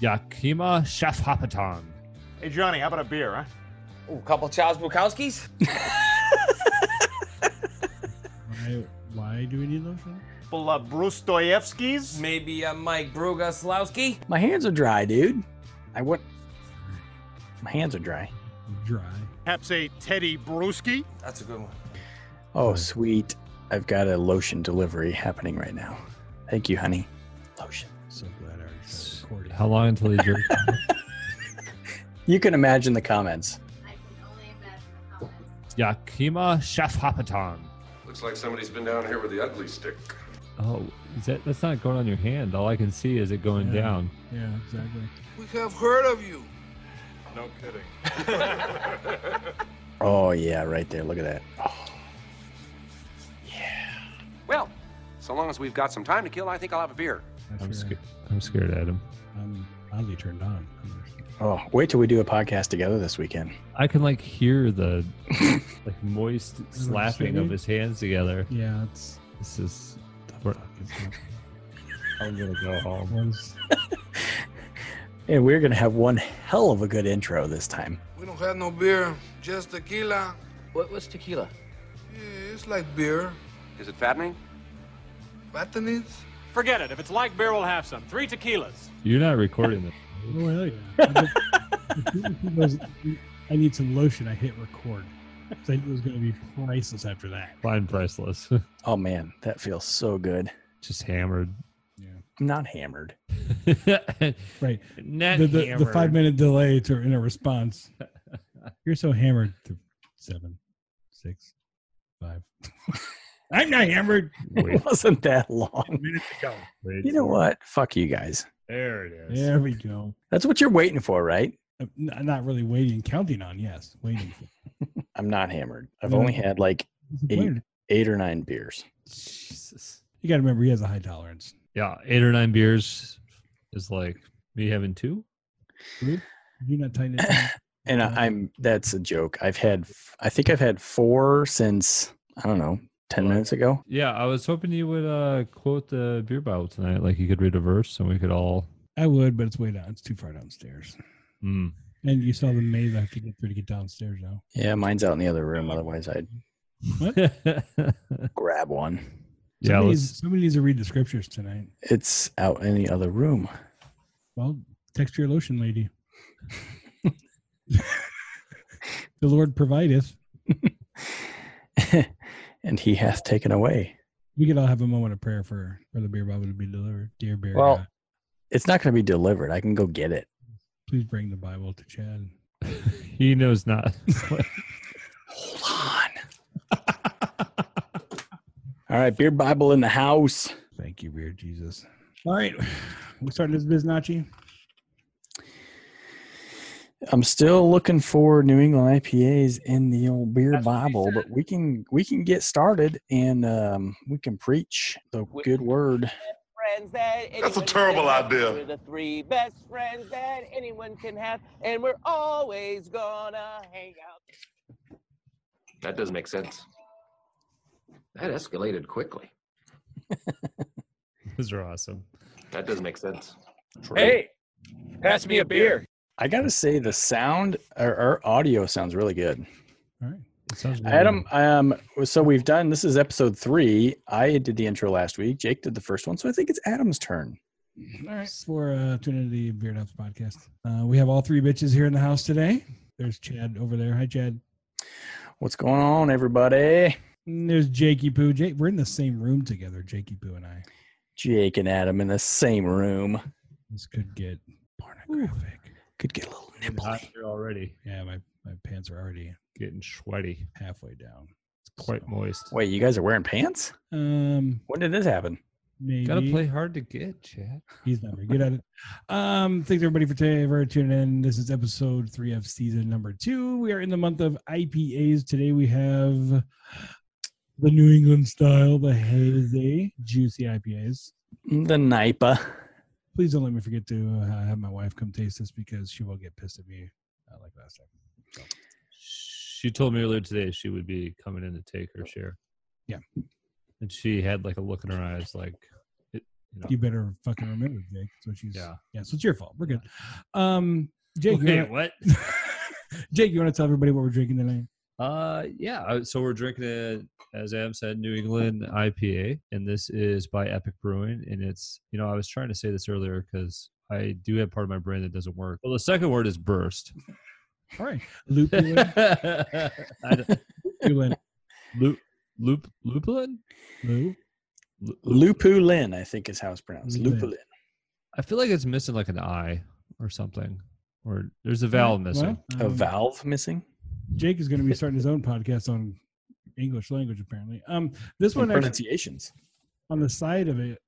Yakima Chef Hapaton. Hey, Johnny, how about a beer, huh? Ooh, couple of Charles Bukowskis? Why, why do we need lotion? Couple uh, Bruce Dostoevskis? Maybe uh, Mike Brugaslowski? My hands are dry, dude. I went. My hands are dry. Dry. Perhaps a Teddy Bruschi? That's a good one. Oh, sweet. I've got a lotion delivery happening right now. Thank you, honey. Lotion. So glad I already started recording. How long until he drinks? You can imagine the comments. I can only imagine the comments. Yakima Chef Hapaton. Looks like somebody's been down here with the ugly stick. Oh, is that that's not going on your hand. All I can see is it going Yeah. down. Yeah, exactly. We have heard of you. No kidding. Oh, yeah, right there. Look at that. Oh, Well, so long as we've got some time to kill, I think I'll have a beer. That's I'm right. scared. I'm scared, Adam. I'm oddly turned on. oh, wait till we do a podcast together this weekend. I can like hear the like moist slapping of his hands together. Yeah, it's. This is. the fuck is that? I'm gonna go home. And we're going to have one hell of a good intro this time. We don't have no beer, just tequila. What, what's tequila? Yeah, it's like beer. Is it fattening? Fattenings? Forget it. If it's like beer, we'll have some. Three tequilas. You're not recording this. Oh, hell yeah. If he goes, I need some lotion. I hit record. So I knew it was going to be priceless after that. Fine, priceless. Oh, man, that feels so good. Just hammered. I'm not hammered. Right. Not The, the, the five minute delay to in a response. You're so hammered. To seven, six, five. I'm not hammered. It wasn't that long. Minutes ago. Wait You know for what? Fuck you guys. There it is. There we go. That's what you're waiting for, right? Uh, n- not really waiting, counting on. Yes, waiting. For. I'm not hammered. I've Yeah. only had like Disappointed. eight or nine beers. Jesus. You got to remember, he has a high tolerance. Yeah, eight or nine beers is like me having two. You're not tight it. And I, I'm that's a joke. I've had f- I think I've had four since I don't know, ten minutes ago. Yeah, I was hoping you would uh quote the beer Bible tonight. Like you could read a verse and we could all. I would, but it's way down. It's too far downstairs. Mm. And you saw the maze I have to get through to get downstairs now. Yeah, mine's out in the other room. Otherwise, I'd grab one. yeah, somebody, let's, needs, somebody needs to read the scriptures tonight. It's out in the other room. Well, text your lotion lady. the Lord provideth. and he hath taken away. We could all have a moment of prayer for, for the beer Bible to be delivered. Dear bear, Well- God, It's not going to be delivered. I can go get it. please bring the Bible to Chad. he knows not. Hold on. All right, beer Bible in the house. Thank you, Beer Jesus. All right. We started this Biznachi. I'm still looking for New England IPAs in the old beer That's Bible, but we can we can get started and um, we can preach the good word. Friends that That's a terrible have. idea. We're the three best friends that anyone can have, and we're always gonna hang out. That doesn't make sense. That escalated quickly. Those are awesome. That doesn't make sense. Hey, pass me a beer. I gotta say the sound or, or audio sounds really good. All right. It sounds really Adam, um, so we've done this is episode three. I did the intro last week. Jake did the first one, so I think it's Adam's turn. All right. For uh, tuning into the Beard House podcast. Uh, we have all three bitches here in the house today. There's Chad over there. Hi, Chad. What's going on, everybody? And there's Jakey Poo. Jake, we're in the same room together, Jakey Poo and I. Jake and Adam in the same room. This could get pornographic. Could get a little Getting hot nipply. here already. Yeah, my, my pants are already Getting sweaty. halfway down. It's quite So, moist. Wait, you guys are wearing pants? Um, When did this happen? maybe Gotta play hard to get, Chad. He's not very good at it. Um, thanks everybody for today for tuning in. This is episode three of season number two. We are in the month of IPAs. Today we have the New England style, the hazy, juicy IPAs. The Nipa. Please don't let me forget to uh, have my wife come taste this because she will get pissed at me uh, like last time. She told me earlier today she would be coming in to take her share. Yeah. And she had like a look in her eyes like, "It- you know. You better fucking remember, Jake. So she's yeah. Yeah. So it's your fault. We're good. Um, Jake, Wait, wanna, what? Jake, you want to tell everybody what we're drinking tonight? Uh, yeah. uh, So we're drinking it, as Adam said, New England IPA, and this is by Epic Brewing. And it's, you know, I was trying to say this earlier because I do have part of my brain that doesn't work. Well, the second word is burst. All right, lupulin. I don't- lupulin. Loop, loop, lupulin. Lu- Lu- Lupulin, I think is how it's pronounced. Lupulin. Lupulin. I feel like it's missing like an I or something, or there's a vowel missing. Well, A um, valve missing? Jake is going to be starting his own podcast on English language, apparently. Um, this And one actually, pronunciations. on the side of it,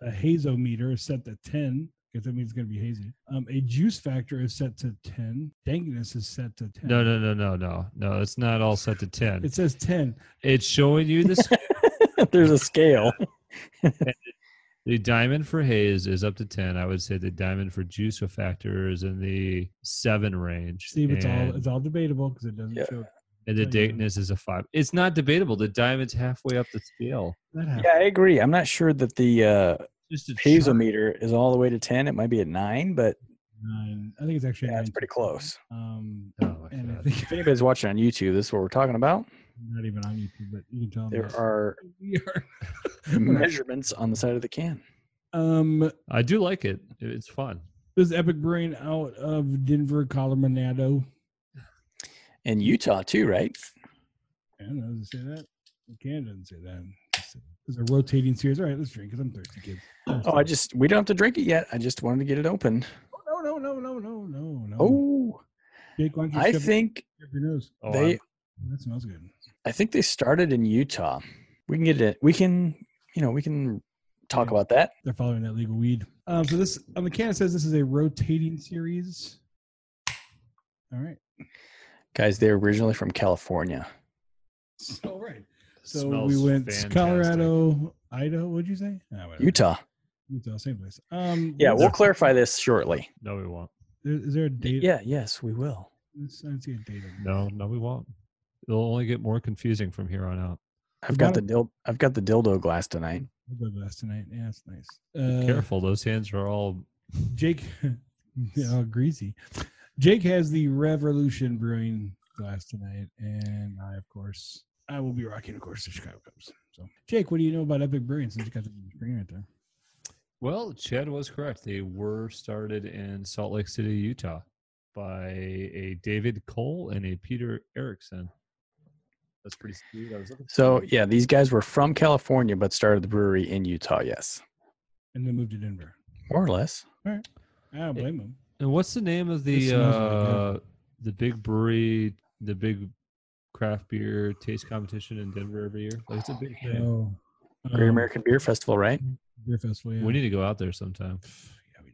a hazometer is set to 10 because that means it's going to be hazy. Um, a juice factor is set to 10. Dankness is set to 10. No, no, no, no, no, no. It's not all set to ten. It says 10. It's showing you this. There's a scale. the diamond for haze is up to ten. I would say the diamond for juice factor is in the seven range. Steve, it's all it's all debatable because it doesn't Yeah. show. and the tell you. dankness is a five. It's not debatable. The diamond's halfway up the scale. Yeah, I agree. I'm not sure that the uh, Just a chart. hazometer is all the way to 10. It might be at 9, but Nine. I think it's actually yeah, it's pretty close. Um, Oh and I think If anybody's watching on YouTube, this is what we're talking about. Not even on YouTube, but you can tell them. There that. are are. measurements on the side of the can. um, I do like it. It- It's fun. this is Epic Brewing out of Denver, Colorado. and Utah, too, right? I don't know. Does it say that? Canada doesn't say that. It's a rotating series. All right, let's drink because I'm thirsty, kids. Oh, I just, we don't have to drink it yet. I just wanted to get it open. Oh, no, no, no, no, no, no, no. Oh, Jake, why don't you I think up your nose? Oh, they, That smells good. I think they started in Utah. We can get it. We can, you know, we can talk Yeah. about that. They're following that legal weed. Um, so this on the can it says this is a rotating series. All right. Guys, they're originally from California. All right. So we went fantastic. Colorado, Idaho. What'd you say? Ah. Utah. Utah, same place. Um, Yeah, we'll clarify this shortly. No, we won't. Is, is there a date? Yeah, yes, we will. Let's- I don't see a date. No, no, we won't. It'll only get more confusing from here on out. I've got the dil- I've got the dildo glass tonight. We'll go last tonight. Yeah, it's nice. Uh, Careful, those hands are all. Jake, yeah, all greasy. Jake has the Revolution Brewing glass tonight, and I, of course, I will be rocking, of course, the Chicago Cubs. So, Jake, what do you know about Epic Brewing since you got the screen right there? Well, Chad was correct. They were started in Salt Lake City, Utah, by a David Cole and a Peter Erickson. That's pretty sweet. I was. So yeah, these guys were from California but started the brewery in Utah. Yes, And then moved to Denver. more or less. I don't blame them. And what's the name of the smells really uh good. the big brewery, the big craft beer taste competition in Denver every year? Like it's a big thing. Oh, Great um, American Beer Festival, right? Beer Festival. Yeah. We need to go out there sometime. Yeah, we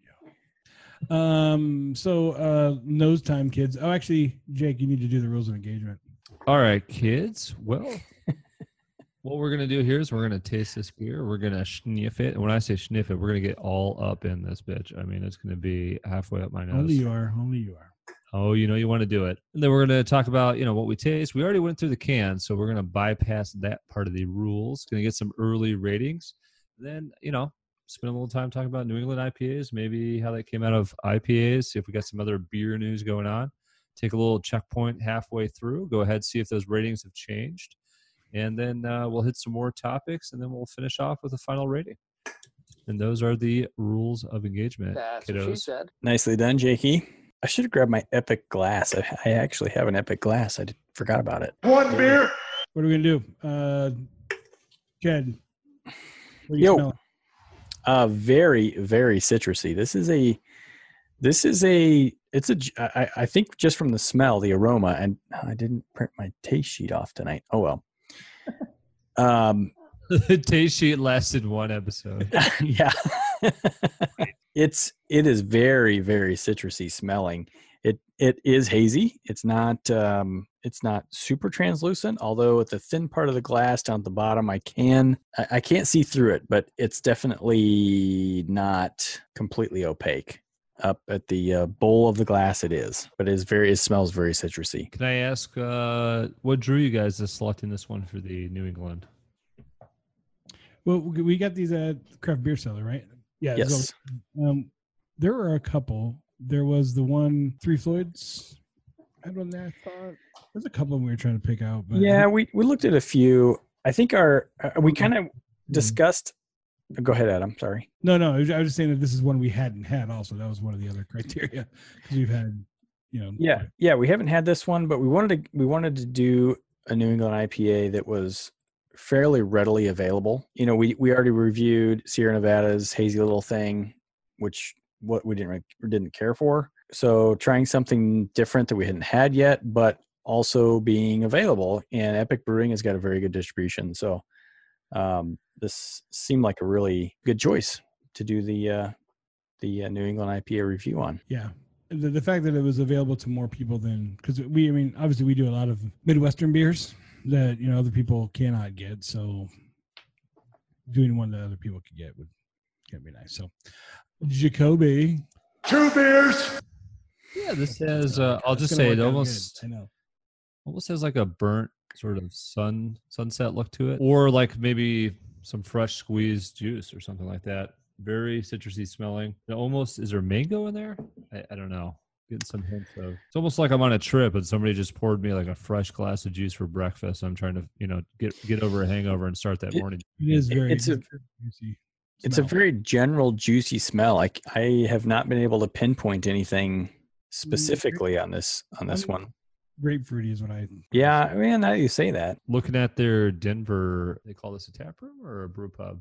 do. Um. So, uh, nose time, kids. Oh, actually, Jake, you need to do the rules of engagement. All right, kids. Well, what we're gonna do here is we're gonna taste this beer. We're gonna sniff it, and when I say sniff it, we're gonna get all up in this bitch. I mean, it's gonna be halfway up my nose. Only you are. Only you are. Oh, you know you want to do it. And then we're going to talk about, you know, what we taste. We already went through the can, so we're going to bypass that part of the rules. Going to get some early ratings. Then, you know, spend a little time talking about New England IPAs, maybe how that came out of IPAs, see if we got some other beer news going on. Take a little checkpoint halfway through. Go ahead, see if those ratings have changed. And then uh, we'll hit some more topics, and then we'll finish off with a final rating. And those are the rules of engagement, That's what she kiddos. said. Nicely done, Jakey. I should have grabbed my Epic glass. I, I actually have an Epic glass. I did, forgot about it. One beer. What are we gonna do? Uh, Jed. What are you Yo. smelling? Uh, very, very citrusy. This is a, this is a, it's a, I, I think just from the smell, the aroma, and I didn't print my taste sheet off tonight. Oh well. Um, the taste sheet lasted one episode. yeah. it's it is very very citrusy smelling. It it is hazy. It's not um it's not super translucent, although at the thin part of the glass down at the bottom I can I, I can't see through it, but it's definitely not completely opaque. Up at the uh, bowl of the glass it is, but it is very it smells very citrusy. Can I ask uh, what drew you guys to selecting this one for the New England? Well, we we got these at craft beer cellar, right? Yeah. Yes. so, um, there were a couple. There was the one Three Floyds. I don't know. I thought there's a couple of them we were trying to pick out. But Yeah, we we looked at a few. I think our uh, we kind of Mm-hmm. discussed. Go ahead, Adam. Sorry. No, no. I was just saying that this is one we hadn't had. Also, that was one of the other criteria because we've had, you know. Yeah, yeah, we haven't had this one, but we wanted to we wanted to do a New England IPA that was fairly readily available. You know, we we already reviewed Sierra Nevada's hazy little thing, which what we didn't re- didn't care for. So trying something different that we hadn't had yet, but also being available. And Epic Brewing has got a very good distribution. So um, this seemed like a really good choice to do the uh, the uh, New England IPA review on. Yeah. The, the fact that it was available to more people than because we, I mean, obviously we do a lot of Midwestern beers that you know other people cannot get. So doing one that other people could get would can be nice. So Jacoby, Two beers. Yeah, this has. Uh, I'll just say it out good, almost I know. almost has like a burnt sort of sun sunset look to it, or like maybe some fresh squeezed juice or something like that. Very citrusy smelling. It almost is there mango in there? I, I don't know. Getting some hints of. It's almost like I'm on a trip and somebody just poured me like a fresh glass of juice for breakfast. I'm trying to you know get get over a hangover and start that It- morning. It is very. it's a- very juicy. It's a very general juicy smell. Like I have not been able to pinpoint anything Mm, specifically on this on this one. Grapefruity is what I. Yeah, I mean, now you say that. Looking at their Denver, they call this a tap room or a brew pub?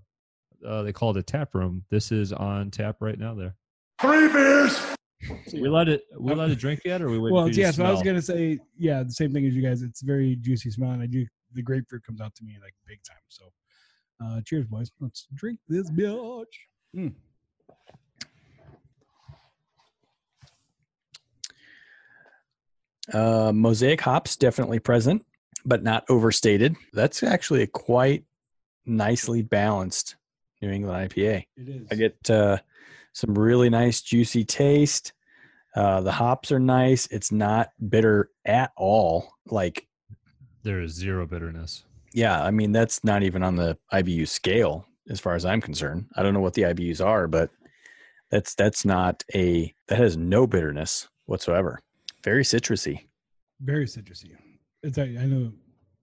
Uh, they call it a tap room. This is on tap right now. There. Three beers. We let it. We let it drink yet, or we wait? Well, yeah. So I was gonna say, yeah, the same thing as you guys. It's very juicy smell, and I do the grapefruit comes out to me like big time. So, uh, cheers, boys. Let's drink this bitch. Mm. Uh, mosaic hops definitely present, but not overstated. That's actually a quite nicely balanced New England IPA. It is. I get uh, some really nice juicy taste. Uh, the hops are nice. It's not bitter at all. Like There is zero bitterness. Yeah, I mean that's not even on the IBU scale as far as I'm concerned. I don't know what the IBUs are, but that's that's not a that has no bitterness whatsoever. Very citrusy. very citrusy. It's I, I know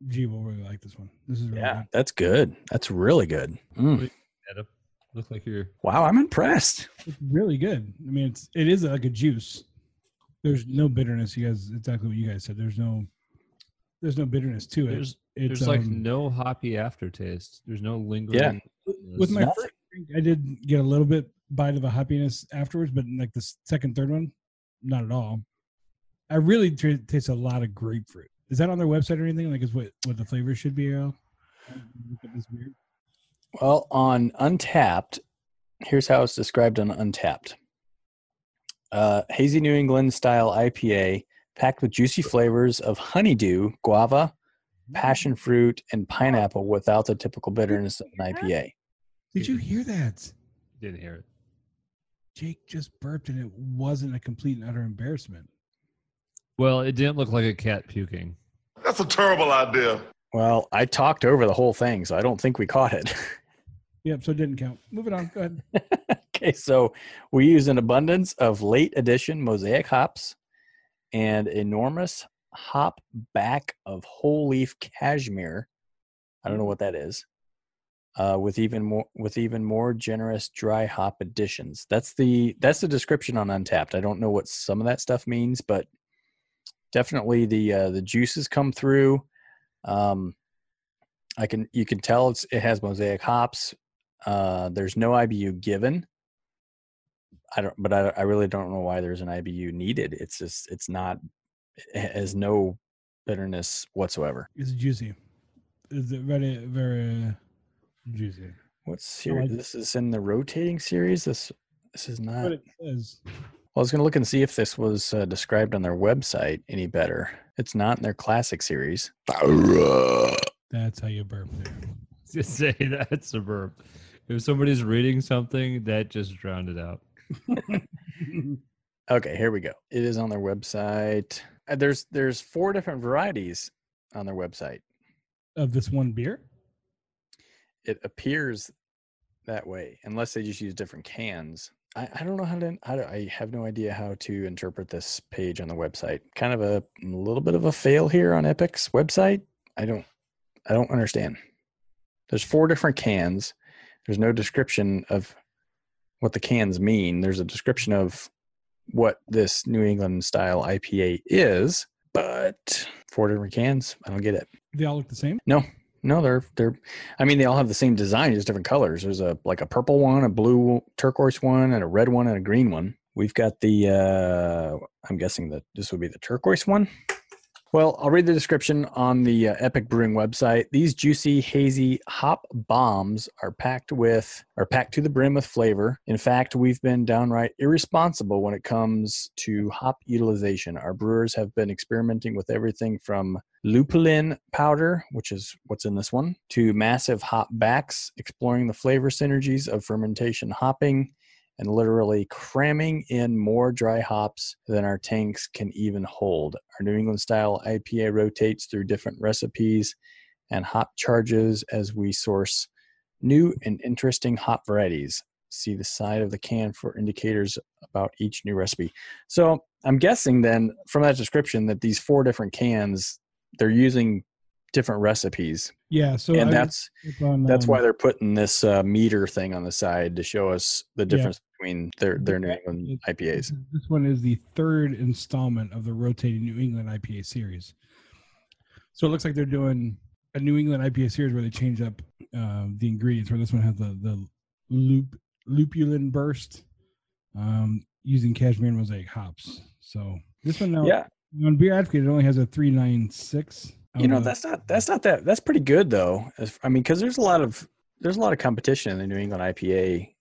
G will really like this one. This is really Yeah, good. that's good. That's really good. Mm. Adam, look like you're. Wow, I'm impressed. It's really good. I mean, it's it is like a juice. There's no bitterness. You guys, exactly what you guys said. There's no, there's no bitterness to it. There's it's there's like um, no hoppy aftertaste. There's no lingering. Yeah, with my first drink, I did get a little bit bite of a hoppiness afterwards, but like the second, third one, not at all. I really tr- taste a lot of grapefruit. Is that on their website or anything? Like, is what what the flavor should be? Look at this beer. Well, on Untappd, here's how it's described on Untappd. Uh, hazy New England style IPA packed with juicy flavors of honeydew, guava, passion fruit, and pineapple without the typical bitterness of an IPA. Did you hear that? Didn't hear it. Jake just burped, and it wasn't a complete and utter embarrassment. Well, it didn't look like a cat puking. That's a terrible idea. Well, I talked over the whole thing, so I don't think we caught it. Yep, so it didn't count. Moving on. Go ahead. okay, so we use an abundance of late edition mosaic hops and enormous hop back of whole leaf cashmere. I don't know what that is. Uh, with even more with even more generous dry hop additions. That's the that's the description on Untappd. I don't know what some of that stuff means, but definitely the uh, the juices come through. Um, I can you can tell it's it has mosaic hops. Uh, there's no IBU given. I don't, but I, I really don't know why there's an IBU needed. It's just, it's not, it has no bitterness whatsoever. It's juicy. Is it very, very juicy? What's I here? like. This is in the rotating series. This, this is not. What it says. Well, I was going to look and see if this was uh, described on their website any better. It's not in their classic series. That's how you burp there. Just say that's a burp. If somebody's reading something, that just drowned it out. Okay, here we go. It is on their website. Uh, there's there's four different varieties on their website. Of this one beer? it appears that way, unless they just use different cans. I, I don't know how to, how to. I have no idea how to interpret this page on the website. Kind of a, a little bit of a fail here on Epic's website. I don't, I don't understand. There's four different cans. There's no description of what the cans mean. There's a description of what this New England style IPA is, but four different cans. I don't get it. They all look the same. No, no, they're they're. I mean, they all have the same design, just different colors. There's a like a purple one, a blue turquoise one, and a red one and a green one. We've got the. uh I'm guessing that this would be the turquoise one. Well, I'll read the description on the uh, Epic Brewing website. These juicy, hazy hop bombs are packed with are packed to the brim with flavor. In fact, we've been downright irresponsible when it comes to hop utilization. Our brewers have been experimenting with everything from lupulin powder, which is what's in this one, to massive hop backs, exploring the flavor synergies of fermentation hopping and literally cramming in more dry hops than our tanks can even hold. Our New England style IPA rotates through different recipes and hop charges as we source new and interesting hop varieties. See the side of the can for indicators about each new recipe. So I'm guessing then from that description that these four different cans, they're using different recipes Yeah. So and I that's on, that's um, why they're putting this uh, meter thing on the side to show us the difference between their their New England IPAs. This one is the third installment of the rotating New England IPA series. So it looks like they're doing a New England IPA series where they change up uh, the ingredients. Where this one has the the loop lupulin burst um, using cashmere and mosaic hops. So this one now, Yeah, on Beer Advocate, it only has a three nine six. you know that's not that's not that that's pretty good though. As- I mean, because there's a lot of there's a lot of competition in the New England IPA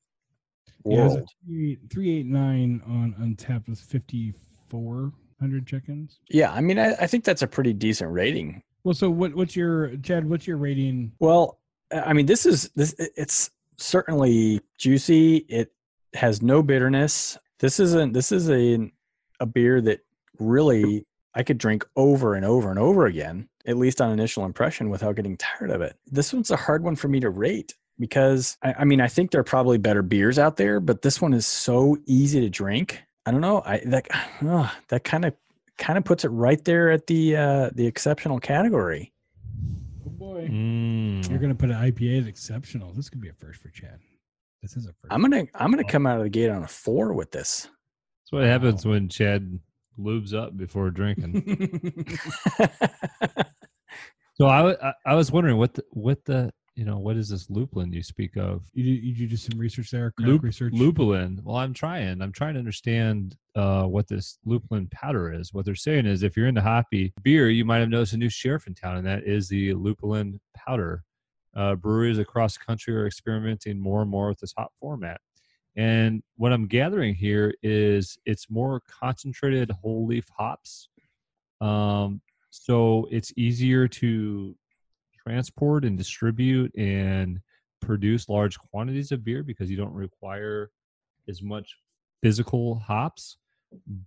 world. three eight nine on Untappd with fifty four hundred check-ins. Yeah, I mean, I, I think that's a pretty decent rating. Well, so what? What's your Chad? What's your rating? Well, I mean, this is this. It's certainly juicy. It has no bitterness. This isn't. This is a a beer that really I could drink over and over and over again, at least on initial impression, without getting tired of it. This one's a hard one for me to rate because I, I mean I think there are probably better beers out there, but this one is so easy to drink. I don't know. I that uh, that kind of kind of puts it right there at the uh, the exceptional category. Oh boy. Mm. You're gonna put an IPA as exceptional. This could be a first for Chad. This is a first. I'm gonna I'm gonna come out of the gate on a four with this. That's what happens when Chad lubes up before drinking. so I, wa- I, I was wondering what the, what the you know what is this lupulin you speak of? you did, you did some research there. Lup, research. lupulin. Well, I'm trying. I'm trying to understand uh, what this lupulin powder is. What they're saying is, if you're into hoppy beer, you might have noticed a new sheriff in town, and that is the lupulin powder. Uh, breweries across the country are experimenting more and more with this hop format. And what I'm gathering here is it's more concentrated whole leaf hops. Um, so it's easier to transport and distribute and produce large quantities of beer because you don't require as much physical hops.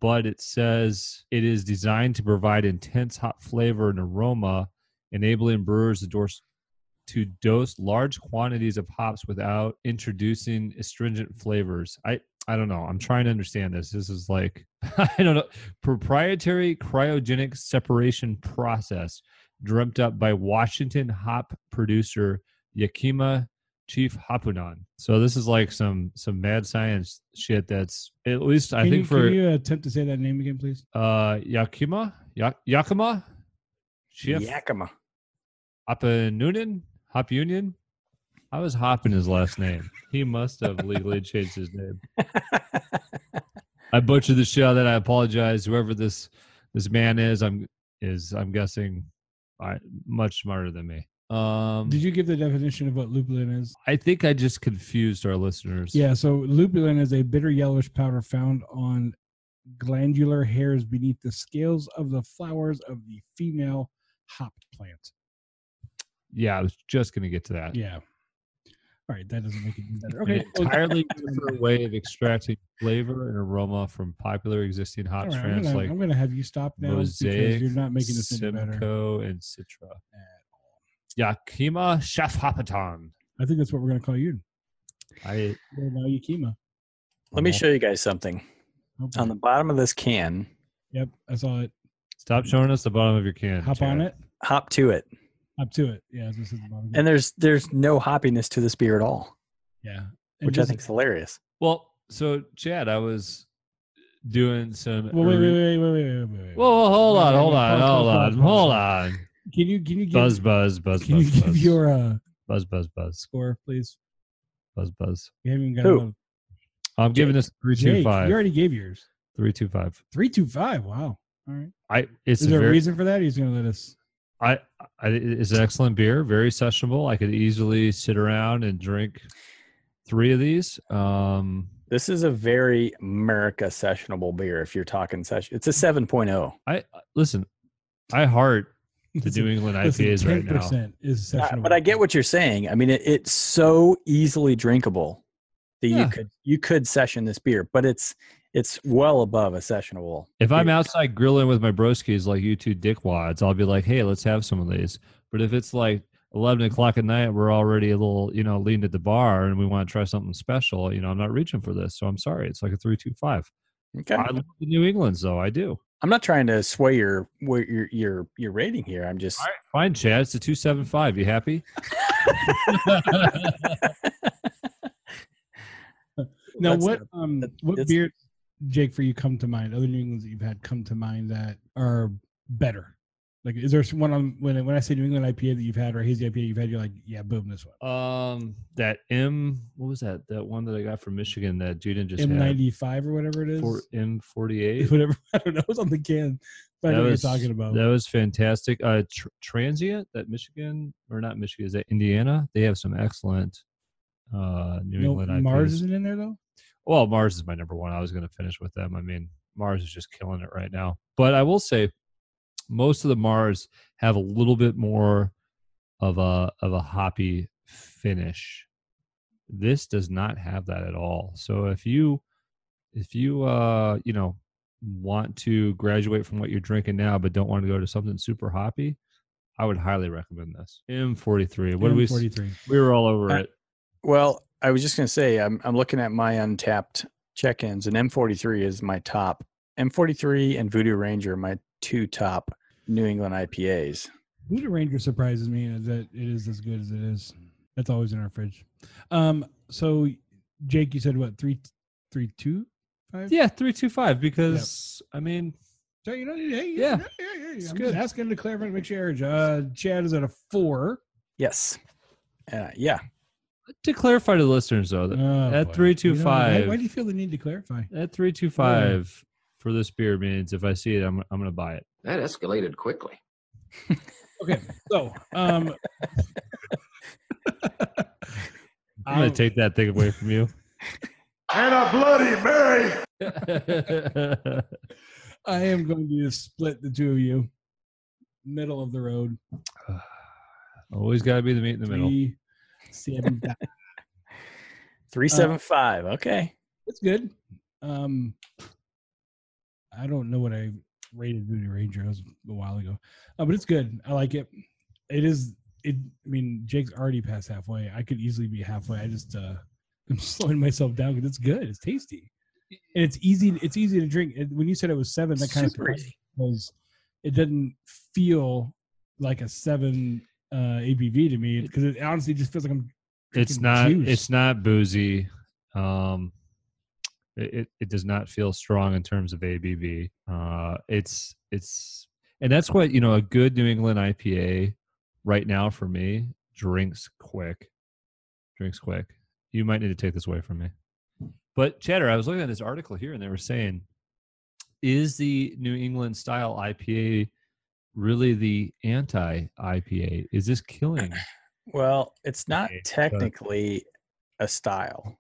But it says it is designed to provide intense hop flavor and aroma, enabling brewers to dose, to dose large quantities of hops without introducing astringent flavors. I I don't know. I'm trying to understand this. This is like I don't know. Proprietary cryogenic separation process dreamt up by Washington hop producer Yakima Chief Hapunan. So this is like some some mad science shit that's at least I think you, for can you attempt to say that name again, please? uh Yakima Ya- Yakima Chief Yakima. Hapununin Hop Union. I was hopping his last name. He must have legally changed his name. I butchered the show. that. I apologize. Whoever this this man is, I'm is I'm guessing I, much smarter than me. Um, Did you give the definition of what lupulin is? I think I just confused our listeners. Yeah, so lupulin is a bitter yellowish powder found on glandular hairs beneath the scales of the flowers of the female hop plant. yeah. I was just gonna get to that. Yeah. All right, that doesn't make it better. Okay. well, entirely different way of extracting flavor and aroma from popular existing hot all right, I'm, strands gonna, like I'm gonna have you stop now because you're not making this any better. Simcoe, and Citra. Yakima Chef Hoppaton. I think that's what we're gonna call you. I You're now Yakima. Let me show you guys something. Okay. On the bottom of this can, Yep, I saw it. stop showing us the bottom of your can. Hop on it. hop to it. Up to it. Yeah, this is the bottom. And there's there's no hoppiness to this beer at all, yeah, And which I just- think is hilarious. Well, so Chad, I was doing some. Well, wait, wait, wait, wait, wait, wait, wait, wait. Whoa, whoa, hold on, hold on, hold on, hold on. Can you can you give Buzz, buzz, buzz, can buzz, you give buzz, your uh, buzz, buzz, buzz, score, please? buzz, buzz. We haven't even got Who? enough. I'm giving this three two Jake, five. you already gave yours. Three two five. Three two five. Wow. All right. I. It's Is a there a very. reason for that? He's gonna let us. I, I. It's an excellent beer. Very sessionable. I could easily sit around and drink three of these. Um, This is a very America sessionable beer. If you're talking session, it's a 7.0. I listen. I heart the New England IPAs right now. is Uh, sessionable. but I get what you're saying. I mean, it, it's so easily drinkable that Yeah. you could you could session this beer, but it's it's well above a sessionable. If I'm outside grilling with my broskies like you two dickwads, I'll be like, hey, let's have some of these. But if it's like 11 o'clock at night, we're already a little, you know, leaned at the bar and we want to try something special, you know, I'm not reaching for this. So I'm sorry. It's like a 325. okay, I love the New Englands, though. I do. I'm not trying to sway your your your your rating here. I'm just All right, fine, Chad. It's a 275. You happy? now That's what not- um what it's- beer, Jake, for you come to mind? Other New Englands that you've had come to mind that are better. Like, is there one on when when I say New England IPA that you've had or hazy IPA you've had? You're like, yeah, boom, this one. Um, that M, what was that? That one that I got from Michigan that Juden just M had. ninety five or whatever it is. For M48. whatever I don't know. It's on the can. But I know That what was- you're talking about. That was fantastic. Uh, tr- transient that Michigan or not Michigan is that Indiana? They have some excellent uh New England IPAs. Mars isn't in there though. Well, Mars is my number one. I was going to finish with them. I mean, Mars is just killing it right now. But I will say, most of the Mars have a little bit more of a of a hoppy finish. This does not have that at all. So if you if you uh you know want to graduate from what you're drinking now, but don't want to go to something super hoppy, I would highly recommend this. M43. What do we? s- Forty three. We were all over Uh, it. well. I was just gonna say I'm I'm looking at my untapped check-ins, and M43 is my top. M43 and Voodoo Ranger are my two top New England IPAs. Voodoo Ranger surprises me that it is as good as it is. That's always in our fridge. Um. So, Jake, you said what three, three, two, five? Yeah, three two five. Because I mean, So you know, hey, Yeah. yeah, yeah, yeah. It's I'm good. just asking to clarify to make sure. Uh, Chad is at a four. Yes, uh, yeah. To clarify to the listeners though, that Oh, At boy. 325. You know, why, why do you feel the need to clarify? that three two five for this beer means if I see it, I'm I'm gonna buy it. That escalated quickly. Okay, so um, I'm gonna take that thing away from you. And a Bloody Mary. I am going to split the two of you, middle of the road. Always got to be the meat in the middle. Three. Three seven five. Okay. It's good. Um, I don't know what I rated Voodoo Ranger. It was a while ago, uh, but it's good. I like it. It is. It. I mean, Jake's already past halfway. I could easily be halfway. I just uh, I'm slowing myself down because it's good. It's tasty, and it's easy. It's easy to drink. It, when you said it was seven, that kind Super of because it didn't feel like a seven uh, ABV to me because it honestly just feels like I'm. It's not. juice. It's not boozy. Um, it, it does not feel strong in terms of ABV. Uh, it's it's and that's what you know a good New England IPA right now for me drinks quick, drinks quick. You might need to take this away from me. But Chatter, I was looking at this article here, and they were saying, is the New England style IPA really the anti IPA? Is this killing? Well, it's not but- technically a style.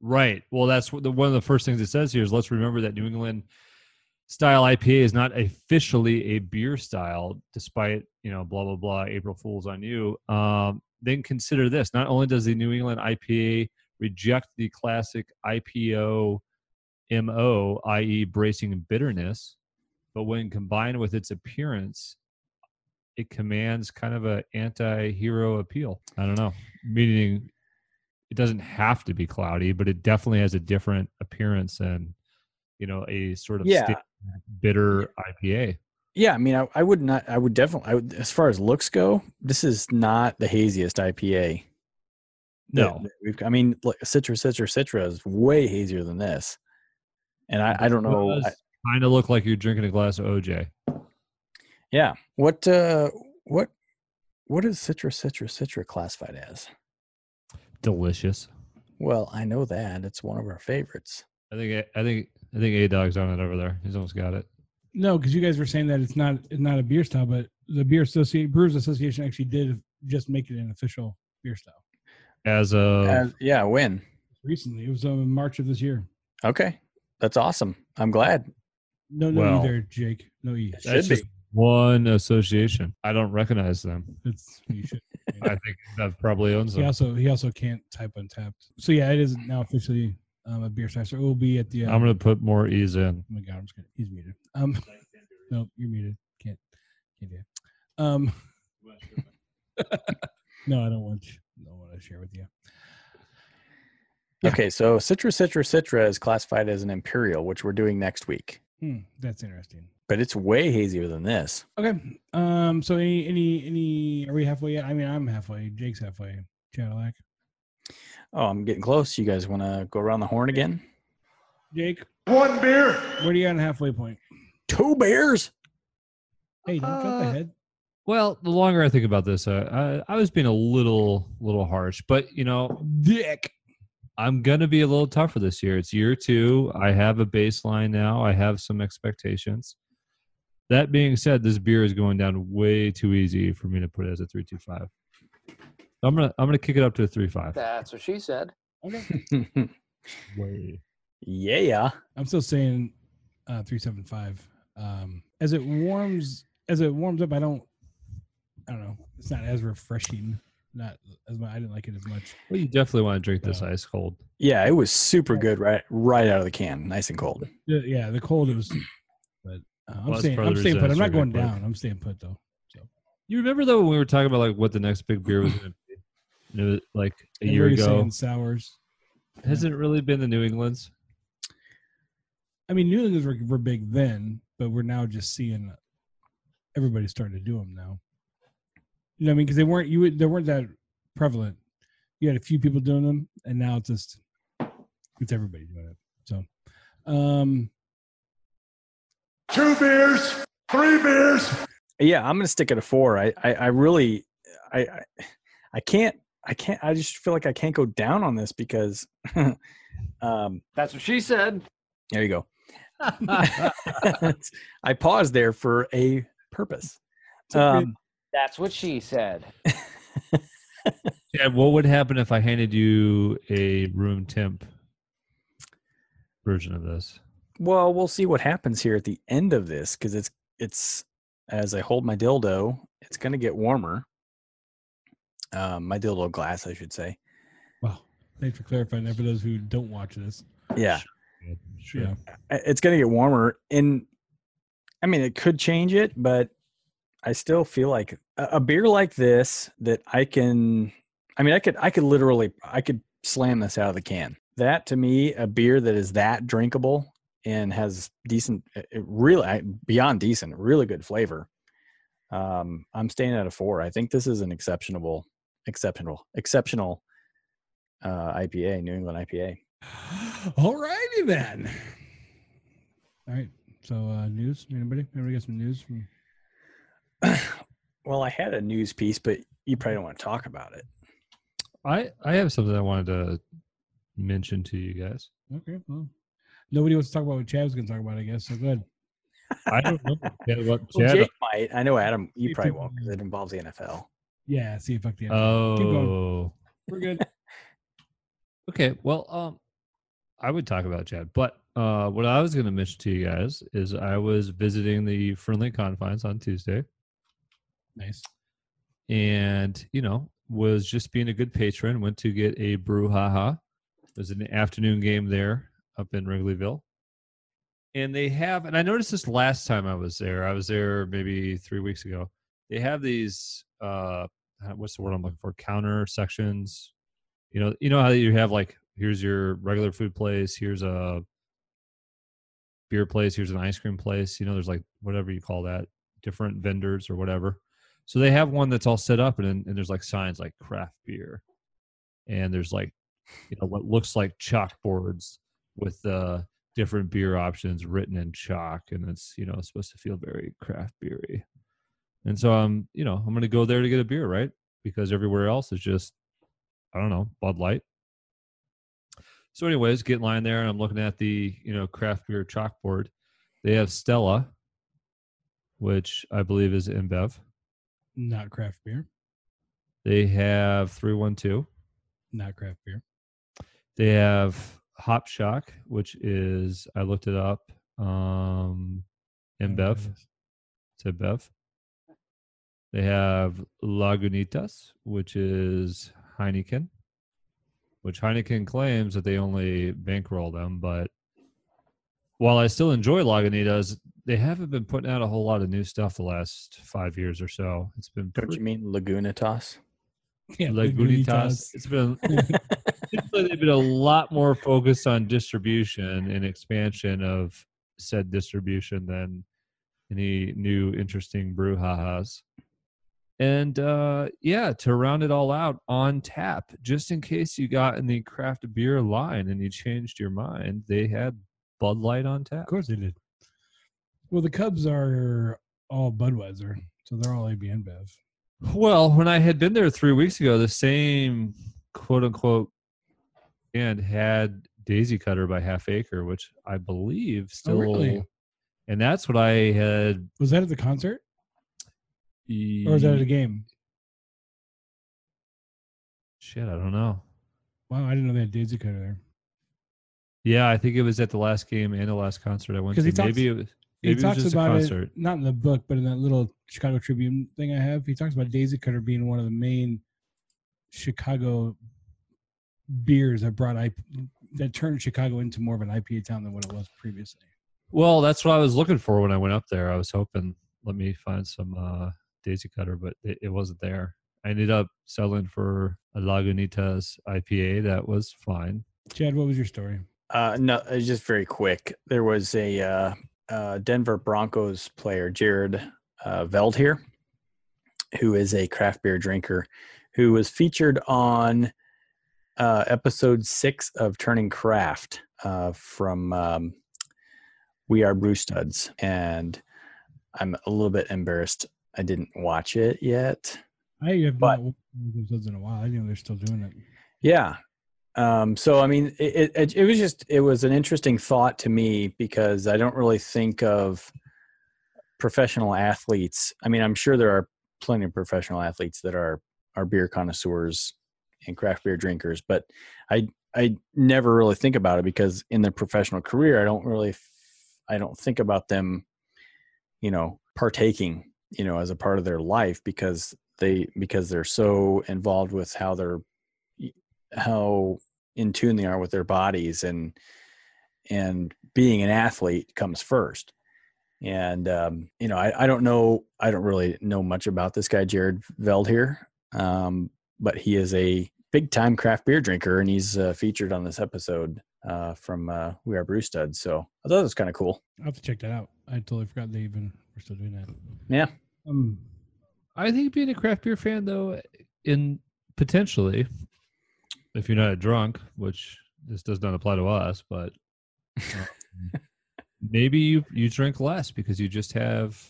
Right. Well, that's the, one of the first things it says here is let's remember that New England style IPA is not officially a beer style, despite you know blah blah blah. April Fools on you. Um, then consider this: not only does the New England IPA reject the classic IPO MO, i.e., bracing bitterness, but when combined with its appearance, it commands kind of a anti-hero appeal. I don't know, meaning it doesn't have to be cloudy, but it definitely has a different appearance than you know a sort of Yeah. bitter IPA. Yeah, I mean, I, I would not. I would definitely. I would, as far as looks go, this is not the haziest IPA. No. I mean, like Citra, Citra, Citra is way hazier than this, and I, I don't know. I- Kind of look like you're drinking a glass of OJ. yeah, what uh, what what is Citra, Citra, Citra classified as? Delicious. Well, I know that it's one of our favorites. I think I think I think A Dog's on it over there. He's almost got it. No, because you guys were saying that it's not it's not a beer style, but the beer associate brewers association actually did just make it an official beer style As of Uh, yeah, when? recently. It was in March of this year. Okay, that's awesome. I'm glad. No, no Well, E there, Jake. No E. That's should be. just one association. I don't recognize them. It's you should. I think that probably owns them. He them. also he also can't type untapped. So yeah, it is now officially um, a beer style. So it will be at the. Um, I'm gonna put more e's in. Oh my god, I'm just gonna. He's muted. Um, no, you're muted. Can't, can't do it. Um, no, I don't want. You, don't want to share with you. Yeah. Okay, so Citra, Citra, Citra is classified as an imperial, which we're doing next week, Hmm, that's interesting. but it's way hazier than this. Okay. Um. So any any any? Are we halfway yet? I mean, I'm halfway. Jake's halfway. Cadillac. Oh, I'm getting close. You guys want to go around the horn again? Jake, One beer. where do you at on halfway point? Two beers. Hey, don't cut the Uh, head. Well, the longer I think about this, uh, I, I was being a little little harsh, but you know, Dick. I'm gonna be a little tougher this year. It's year two. I have a baseline now. I have some expectations. That being said, this beer is going down way too easy for me to put it as a three two five. I'm gonna I'm gonna kick it up to a three five. That's what she said. Okay. Way. yeah. Yeah. I'm still saying uh, three seven five. Um, as it warms, as it warms up, I don't, I don't know. It's not as refreshing. Not as much. I didn't like it as much. Well, you definitely want to drink this Uh, ice cold. Yeah, it was super good right right out of the can, nice and cold. Yeah, yeah, the cold it was, but uh, I'm Well, staying. I'm of staying put. I'm not going right quick. down. I'm staying put though. You remember though when we were talking about like what the next big beer was going to be? And it was like a year ago. saying sours. Hasn't it really been the New England's? I mean, New England's were, were big then, but we're now just seeing everybody's starting to do them now. You know what I mean? Because they weren't you would- they weren't that prevalent. You had a few people doing them, and now it's just it's everybody doing it. So, um, Two beers. Three beers. Yeah, I'm gonna stick at a four. I I, I really I, I I can't I can't I just feel like I can't go down on this because um That's what she said. there you go. I paused there for a purpose. Um, That's what she said. Yeah, what would happen if I handed you a room temp version of this? well, we'll see what happens here at the end of this because it's it's as I hold my dildo, it's gonna get warmer. Um, my dildo glass, I should say. wow, thanks for clarifying that for those who don't watch this. Yeah, Sure. Yeah, it's going to get warmer and i mean it could change it but i still feel like a, beer like this that i can i mean i could i could literally i could slam this out of the can that to me a beer that is that drinkable and has decent it it really beyond decent really good flavor um i'm staying at a four i think this is an exceptional exceptional exceptional uh ipa new england ipa All righty then. All right. So uh news. Anybody? Anybody got some news from? well, I had a news piece, but you probably don't want to talk about it. I I have something I wanted to mention to you guys. Okay. Well, nobody wants to talk about what Chad was going to talk about. I guess. So good. I don't know Chad, what Well, Chad. Jake might. I know Adam. You probably won't because it involves the NFL. Yeah. See, fuck the. Keep oh, going. We're good. okay. Well, um, I would talk about Chad, but uh, what I was going to mention to you guys is I was visiting the friendly confines on Tuesday. Nice. and you know was just being a good patron went to get a brouhaha it was an afternoon game there up in wrigleyville and they have and i noticed this last time i was there i was there maybe three weeks ago they have these uh, what's the word I'm looking for? Counter sections. You know, you know how you have like here's your regular food place, here's a beer place, here's an ice cream place. You know, there's like whatever you call that, different vendors or whatever. So they have one that's all set up, and and there's like signs like craft beer, and there's like you know what looks like chalkboards with uh different beer options written in chalk, and it's you know supposed to feel very craft beery. And so I'm, you know, I'm to go there to get a beer, right? Because everywhere else is just, I don't know, Bud Light. So, anyways, get in line there, and I'm looking at the, you know, craft beer chalkboard. They have Stella, which I believe is InBev. Not craft beer. They have 312. Not craft beer. They have Hop Shock, which is, I looked it up, um, InBev. It's InBev. They have Lagunitas, which is Heineken, which Heineken claims that they only bankroll them. But while I still enjoy Lagunitas, they haven't been putting out a whole lot of new stuff the last five years or so. It's been Don't you mean Lagunitas? Yeah, Lagunitas. It's been seems like they've been a lot more focused on distribution and expansion of said distribution than any new interesting brouhahas. And uh, yeah, to round it all out, on tap, just in case you got in the craft beer line and you changed your mind, they had Bud Light on tap. Of course they did. Well, the Cubs are all Budweiser, so they're all AB InBev. Well, when I had been there three weeks ago, the same quote unquote and had Daisy Cutter by Half Acre, which I believe still. Oh, really? And that's what I had. Was that at the concert or was that at a game? Shit, I don't know. Wow, I didn't know they had Daisy Cutter there. Yeah, I think it was at the last game and the last concert I went to. Talks, maybe it was. He Maybe it talks just a about it not in the book, but in that little Chicago Tribune thing I have. He talks about Daisy Cutter being one of the main Chicago beers that brought IP, that turned Chicago into more of an IPA town than what it was previously. Well, that's what I was looking for when I went up there. I was hoping let me find some uh, Daisy Cutter, but it, it wasn't there. I ended up settling for a Lagunitas IPA. That was fine. Chad, what was your story? Uh, no, it's just very quick. There was a uh, uh, Denver Broncos player, Jared uh, Veldheer, who is a craft beer drinker, who was featured on uh, episode six of Turning Craft uh, from um, We Are Brew Studs, and I'm a little bit embarrassed. I didn't watch it yet. I have But- not watched in a while. I didn't know they're still doing it. Yeah. Um, so I mean, it, it it was just it was an interesting thought to me because I don't really think of professional athletes. I mean, I'm sure there are plenty of professional athletes that are are beer connoisseurs and craft beer drinkers, but I I never really think about it because in their professional career, I don't really I don't think about them, you know, partaking, you know, as a part of their life because they because they're so involved with how they're how in tune they are with their bodies and and being an athlete comes first and um, you know I, I don't know i don't really know much about this guy jared veldheer um, but he is a big time craft beer drinker and he's uh, featured on this episode uh, from uh, we are brew studs so i thought it was kind of cool I'll have to check that out. I totally forgot they even were still doing that. yeah Um, I think being a craft beer fan, though, in potentially, if you're not a drunk, which this does not apply to us, but um, maybe you you drink less because you just have,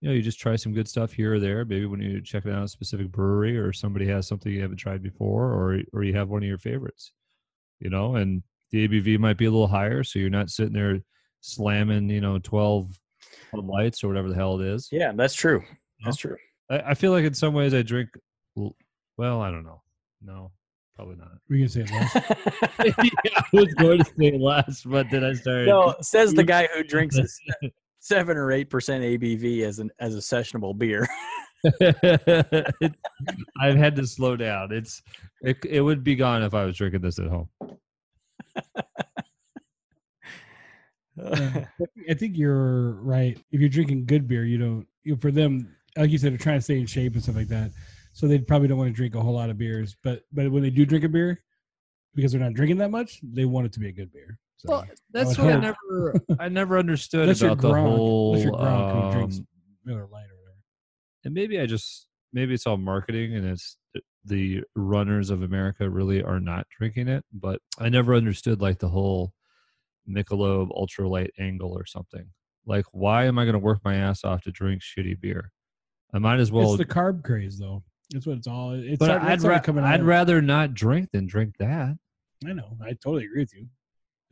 you know, you just try some good stuff here or there. Maybe when you check out a specific brewery or somebody has something you haven't tried before, or or you have one of your favorites, you know, and the ABV might be a little higher, so you're not sitting there slamming, you know, twelve lights or whatever the hell it is. yeah that's true that's true I, I feel like in some ways I drink. Well, I don't know. No, probably not. we can say it last. yeah, I was going to say last, but then I started. no says the guy who drinks a seven or eight percent abv as an as a sessionable beer It- I've had to slow down. It's it, it would be gone if I was drinking this at home. Uh, I think you're right. If you're drinking good beer, you don't. You, know, for them, like you said, they're trying to stay in shape and stuff like that. So they probably don't want to drink a whole lot of beers. But but when they do drink a beer, because they're not drinking that much, they want it to be a good beer. So Well, that's would what I never I never understood unless about the whole. unless you're Gronk who drinks um, Miller Lite or whatever. and maybe I just maybe it's all marketing and it's the runners of America really are not drinking it, but I never understood like the whole Michelob ultralight angle or something. Like, why am I going to work my ass off to drink shitty beer? I might as well. it's the carb craze, though. That's what it's all. It's but started- I'd, ra- coming I'd rather not drink than drink that. I know. I totally agree with you.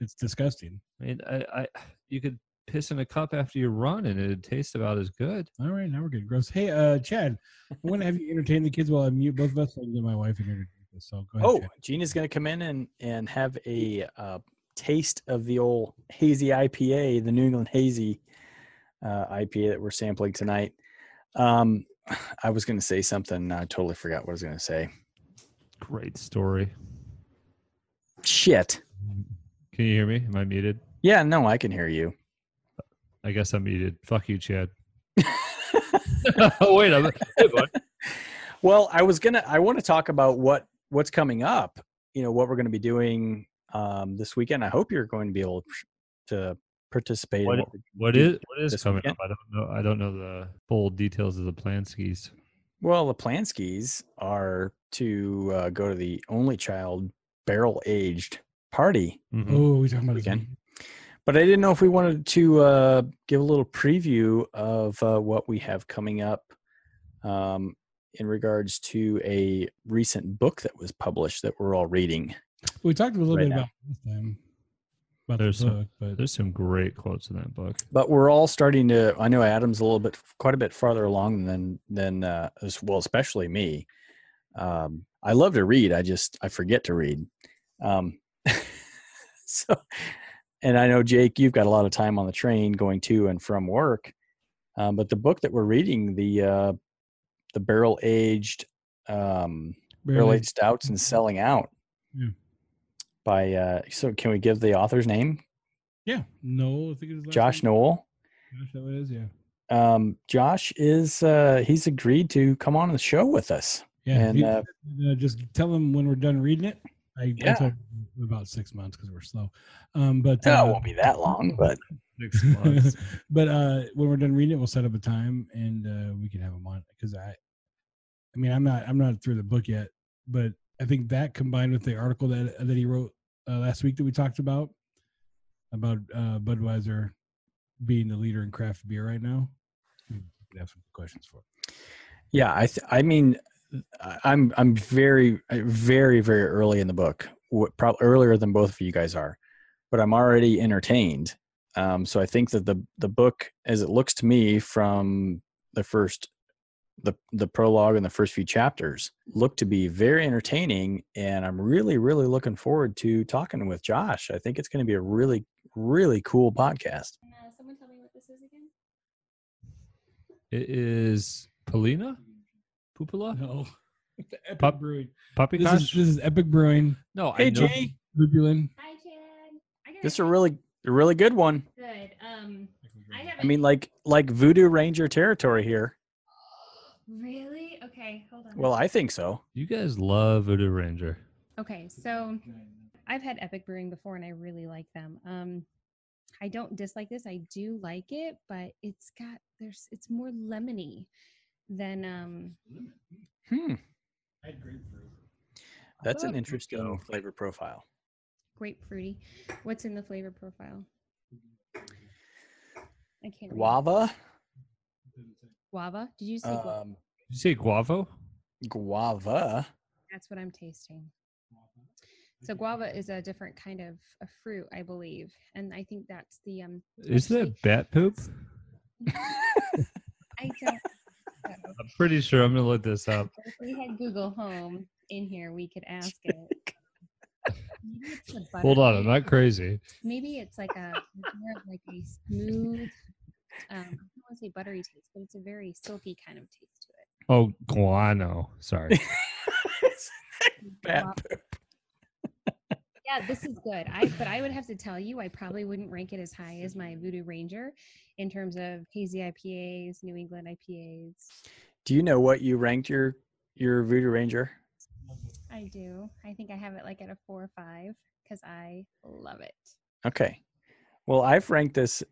It's disgusting. I mean, I, I you could piss in a cup after you run and it'd taste about as good. All right, now we're good. Gross. Hey, uh, Chad, I want to have you entertain the kids while I mute both of us. so I can get my wife in here to do this. So go ahead. Oh, Chad. Gina's going to come in and and have a uh, taste of the old hazy IPA, the New England hazy uh, IPA that we're sampling tonight. Um, I was going to say something. I totally forgot what I was going to say. Great story. Shit. Can you hear me? Am I muted? Yeah, no, I can hear you. I guess I'm muted. Fuck you, Chad. oh wait, I'm. Hey, bud. Well, I was gonna. I want to talk about what what's coming up. You know what we're going to be doing um, this weekend. I hope you're going to be able to participate. in What, what we're what do is what is coming weekend. up? I don't know. I don't know the full details of the plan skis. Well, the Planskis are to uh, go to the only child barrel aged party Mhm. Oh, we talking about this Weekend. weekend. but I didn't know if we wanted to uh, give a little preview of uh, what we have coming up um, in regards to a recent book that was published that we're all reading. We talked a little Right bit now. about it time about There's the some- but There's some great quotes in that book. But we're all starting to. I know Adam's a little bit, quite a bit farther along than than uh, as well, especially me. Um, I love to read. I just I forget to read. Um, so, and I know Jake, you've got a lot of time on the train going to and from work. Um, but the book that we're reading, the uh, the barrel aged um, barrel aged stouts and selling out Yeah. By. Uh, so, can we give the author's name? yeah, no, I think it's Josh Noel. Josh, that what it is, yeah. um, Josh is uh, he's agreed to come on the show with us. Yeah, And, he- uh, uh, just tell them when we're done reading it. I, I Yeah. told him about six months because we're slow. Um, but No, uh, it won't be that long, but Six months. but uh, when we're done reading it, we'll set up a time and uh, we can have him on. Because I, I mean, I'm not I'm not through the book yet, but I think that combined with the article that that he wrote uh, last week that we talked about about uh, Budweiser being the leader in craft beer right now, we could have some questions for. yeah, I th- I mean, I- I'm I'm very very very early in the book, probably earlier than both of you guys are, but I'm already entertained. Um, so I think that the the book, as it looks to me from the first the the prologue and the first few chapters, look to be very entertaining, and I'm really really looking forward to talking with Josh. I think it's going to be a really really cool podcast. Uh, someone tell me what this is again? It is Polina? Pupila? No, Epic Pop- Brewing. Puppy This is this is Epic Brewing. No, Hey I know. Jay, Lupulin. Hi, Chad. I this is a really a really good one. good. Um, I. I mean, like like Voodoo Ranger territory here. Really? Okay, hold on. Well, I think so. You guys love Voodoo Ranger. Okay, so I've had Epic Brewing before and I really like them. Um I don't dislike this. I do like it, but it's got there's it's more lemony than um Hmm, I had grapefruit. that's an interesting Pluto- flavor profile. grapefruity. What's in the flavor profile? I can't read. Guava, Guava? Did you say guava? um, Did you say guavo? guava. That's what I'm tasting. So guava is a different kind of a fruit, I believe, and I think that's the um. Is that bat poop? I don't. know. I'm pretty sure I'm gonna look this up. If we had Google Home in here, we could ask it. Maybe it's the Hold on, I'm buttery- not crazy. Maybe it's like a more of like a smooth. Um, I don't want to say buttery taste, but it's a very silky kind of taste to it. Oh, guano. Sorry. Bat Guava- poop. Yeah, this is good. I but I would have to tell you, I probably wouldn't rank it as high as my Voodoo Ranger in terms of hazy IPAs, New England IPAs. Do you know what you ranked your your Voodoo Ranger? I do. I think I have it like at a four or five because I love it. Okay. Well, I've ranked this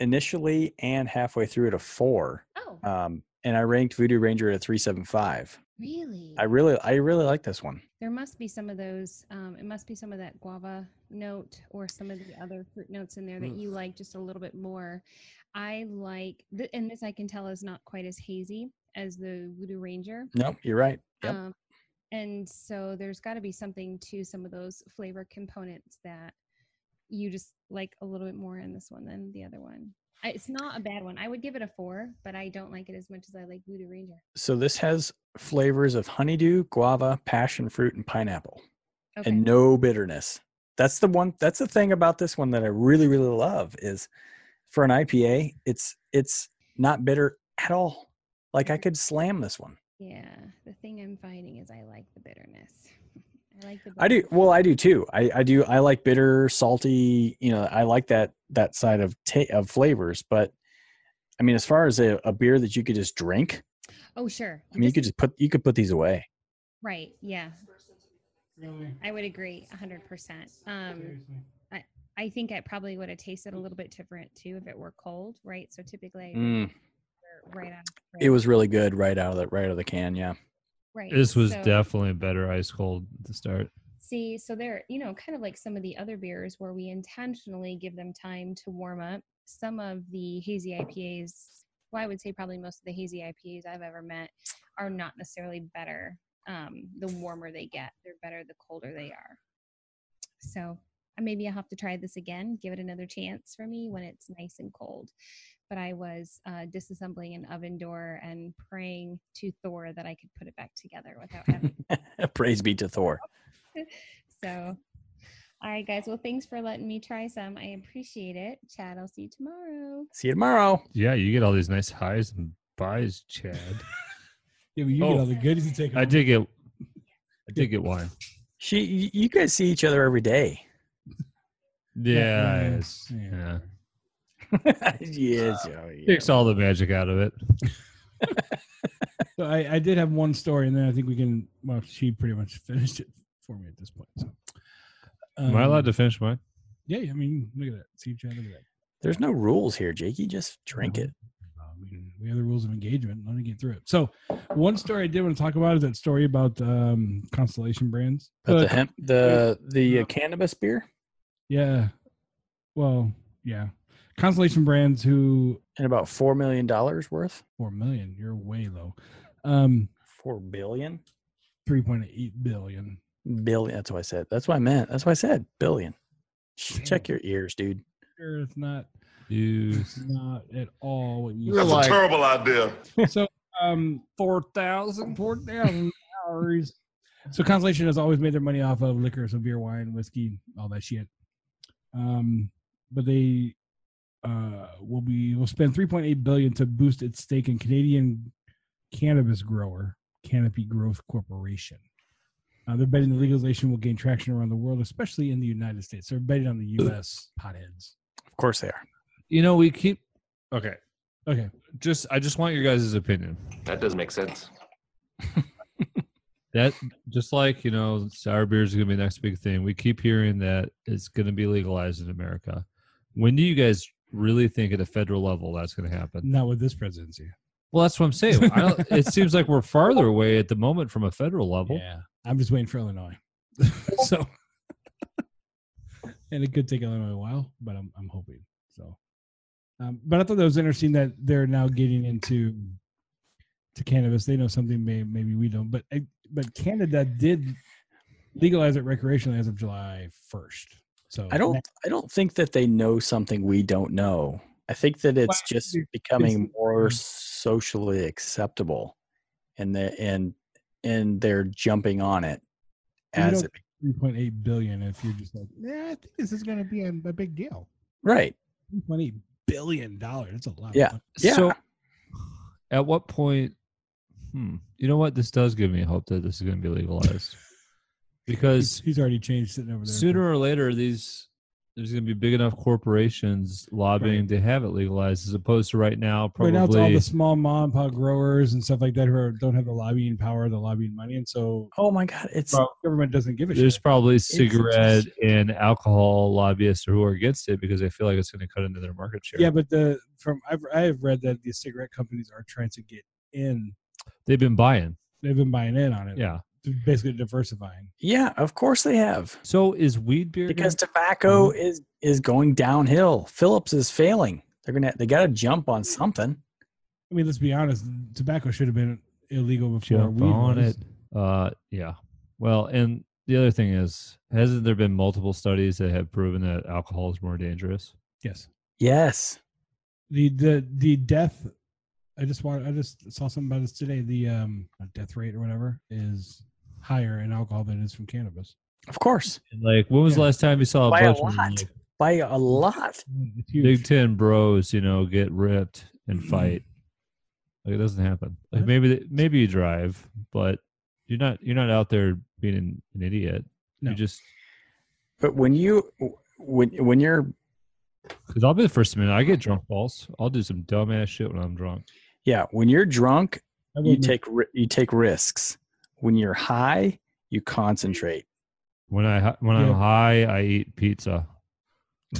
initially and halfway through at a four. Oh, Um, and I ranked Voodoo Ranger at a three seven five. really? I really, I really like this one. there must be some of those. Um, it must be some of that guava note or some of the other fruit notes in there that Mm. you like just a little bit more. I like, th- and this I can tell is not quite as hazy as the Voodoo Ranger. Nope, you're right. Yep. Um, and so there's got to be something to some of those flavor components that you just like a little bit more in this one than the other one. I, it's not a bad one. I would give it a four, but I don't like it as much as I like Voodoo Ranger. so this has flavors of honeydew, guava, passion fruit, and pineapple, Okay. and no bitterness. That's the one. That's the thing about this one that I really, really love is for an IPA, it's it's not bitter at all. Like I could slam this one. yeah. The thing I'm finding is I like the bitterness. I like the. I do. Well, I do too. I, I do. I like bitter, salty. You know, I like that that side of ta- of flavors. But I mean, as far as a, a beer that you could just drink, Oh, sure. I mean, you could just put you could put these away. Right. Yeah. Really? I would agree 100%. Um, I think it probably would have tasted a little bit different too if it were cold, right? So typically, Mm, right out. of the it was really good right out of the right out of the can. Yeah. Right. This was so- definitely better ice cold to start. See, so they're, you know, kind of like some of the other beers where we intentionally give them time to warm up. Some of the hazy IPAs, well, I would say probably most of the hazy IPAs I've ever met are not necessarily better um, the warmer they get. They're better the colder they are. So uh, maybe I'll have to try this again, give it another chance for me when it's nice and cold. But I was uh, disassembling an oven door and praying to Thor that I could put it back together without having Praise be to Thor. so, all right, guys. Well, thanks for letting me try some. I appreciate it. Chad, I'll see you tomorrow. See you tomorrow. Yeah, you get all these nice highs and buys, Chad. Yeah, but you Oh. get all the goodies and take. I did get, I did get wine. She, you guys see each other every day. Yeah, yeah, it's- yeah. yeah. yes. oh, yeah. Takes all the magic out of it. So I, I did have one story, and then I think we can. Well, she pretty much finished it for me at this point. So, Am I Um, allowed to finish mine? Yeah, yeah, I mean, look at that. See, Chad, look at that. There's no rules here, Jakey. Just drink it. I mean, we have the rules of engagement. Let me get through it. So, one story I did want to talk about is that story about um, Constellation Brands. But Uh, the hemp, the the uh, cannabis beer yeah, well, yeah, Constellation Brands who and about four million dollars worth. four million. You're way low. Um, Four billion. three point eight billion. Billion. That's what I said. That's what I meant. That's what I said. Billion. Ch- Check your ears, dude. Sure, it's not You it's not at all what you. That's like- a terrible idea. so um four thousand. four thousand dollars. So Constellation has always made their money off of liquor, so beer, wine, whiskey, all that shit. Um, but they uh will be will spend 3.8 billion to boost its stake in Canadian cannabis grower Canopy Growth Corporation. Uh, they're betting the legalization will gain traction around the world, especially in the United States. They're betting on the U.S. potheads. Of course they are. You know, we keep. Okay, Okay, just I just want your guys' opinion. That doesn't make sense. That just like you know, sour beer is going to be the next big thing. We keep hearing that it's going to be legalized in America. When do you guys really think at a federal level that's going to happen? not with this presidency. Well, that's what I'm saying. I don't, it seems like we're farther away at the moment from a federal level. Yeah, I'm just waiting for Illinois. so, and it could take Illinois a while, but I'm I'm hoping so. Um, but I thought that was interesting that they're now getting into to cannabis. They know something may, maybe we don't, but I- but Canada did legalize it recreationally as of July 1st. So I don't. I don't think that they know something we don't know. I think that it's Well, just becoming it's- more socially acceptable, and the and and they're jumping on it as it, 3.8 billion. If you're just like, yeah, I think this is going to be a, a big deal. right. 3.8 billion dollars. That's a lot. Yeah. Yeah. So, at what point? Hmm. You know what? This does give me hope that this is going to be legalized. Because He's, he's already changed sitting over there. sooner or later these there's going to be big enough corporations lobbying to have it legalized as opposed to right now Right now, it's all the small mom and pop growers and stuff like that who are, don't have the lobbying power, the lobbying money, and so Oh my God, it's well, government doesn't give a there's shit. probably just- cigarette and alcohol lobbyists who are against it because they feel like it's going to cut into their market share. Yeah, but the from I've I've read that the cigarette companies are trying to get in. they've been buying. They've been buying in on it. Yeah. To basically diversifying. yeah, of course they have. So is weed beer Because gonna- tobacco is is going downhill. Phillips is failing. They're gonna they got to jump on something. I mean, let's be honest. Tobacco should have been illegal before jump weed on was. it? Uh, yeah. Well, and the other thing is, hasn't there been multiple studies that have proven that alcohol is more dangerous? Yes. Yes. The the the death. I just want. I just saw something about this today. The um death rate or whatever is higher in alcohol than it is from cannabis. Of course. Like, when was the last time you saw a By a bunch of lot. like, By a lot. Mm, Big Ten bros, you know, get ripped and fight? Like it doesn't happen. Like maybe maybe you drive, but you're not you're not out there being an, an idiot. No. You just But when you when when you're because I'll be the first to admit I get drunk balls. I'll do some dumbass shit when I'm drunk. yeah, when you're drunk, I you take you take risks. When you're high, you concentrate. When I when I'm high, I eat pizza.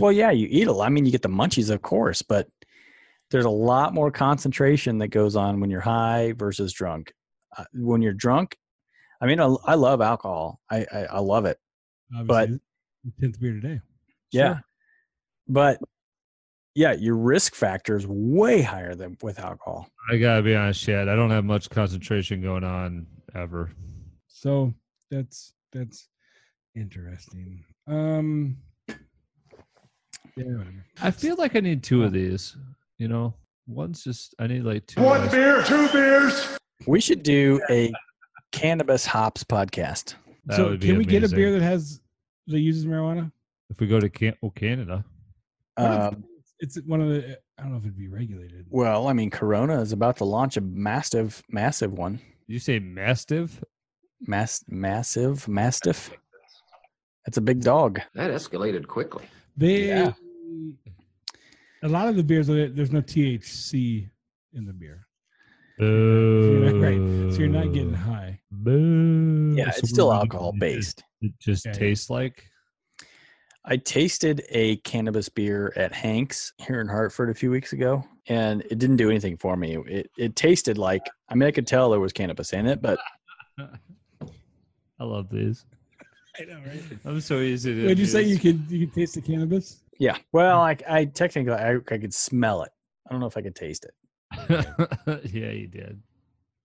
Well, yeah, you eat a lot. I mean, you get the munchies, of course, but there's a lot more concentration that goes on when you're high versus drunk. Uh, when you're drunk, I mean, I, I love alcohol. I, I I love it. obviously, tenth beer today. Yeah, Sure. but yeah, your risk factor is way higher than with alcohol. I gotta be honest, Chad. I don't have much concentration going on ever. So that's that's interesting. Um. Yeah, whatever. I feel like I need two of these. You know, one's just I need like two. One beer, two beers. We should do a cannabis hops podcast. That so would be can we get a beer that has that uses marijuana? if we go to Can- oh, Canada? What if Um, it's one of the. I don't know if it'd be regulated. well, I mean, Corona is about to launch a massive, massive one. Did you say Mastiff? Mass, massive, mastiff. That's a big dog. That escalated quickly. They. Yeah. A lot of the beers, there's no THC in the beer, Boo. you're right, so you're not getting high. Boo. Yeah, So it's still what do alcohol it just- based. It just Yeah, yeah. tastes like. I tasted a cannabis beer at Hank's here in Hartford a few weeks ago, and it didn't do anything for me. It it tasted like I mean I could tell there was cannabis in it, but I love these. I know, right? I'm so easy to. Would you say you could you could taste the cannabis? yeah. Well, I I technically I, I could smell it. I don't know if I could taste it. yeah, you did.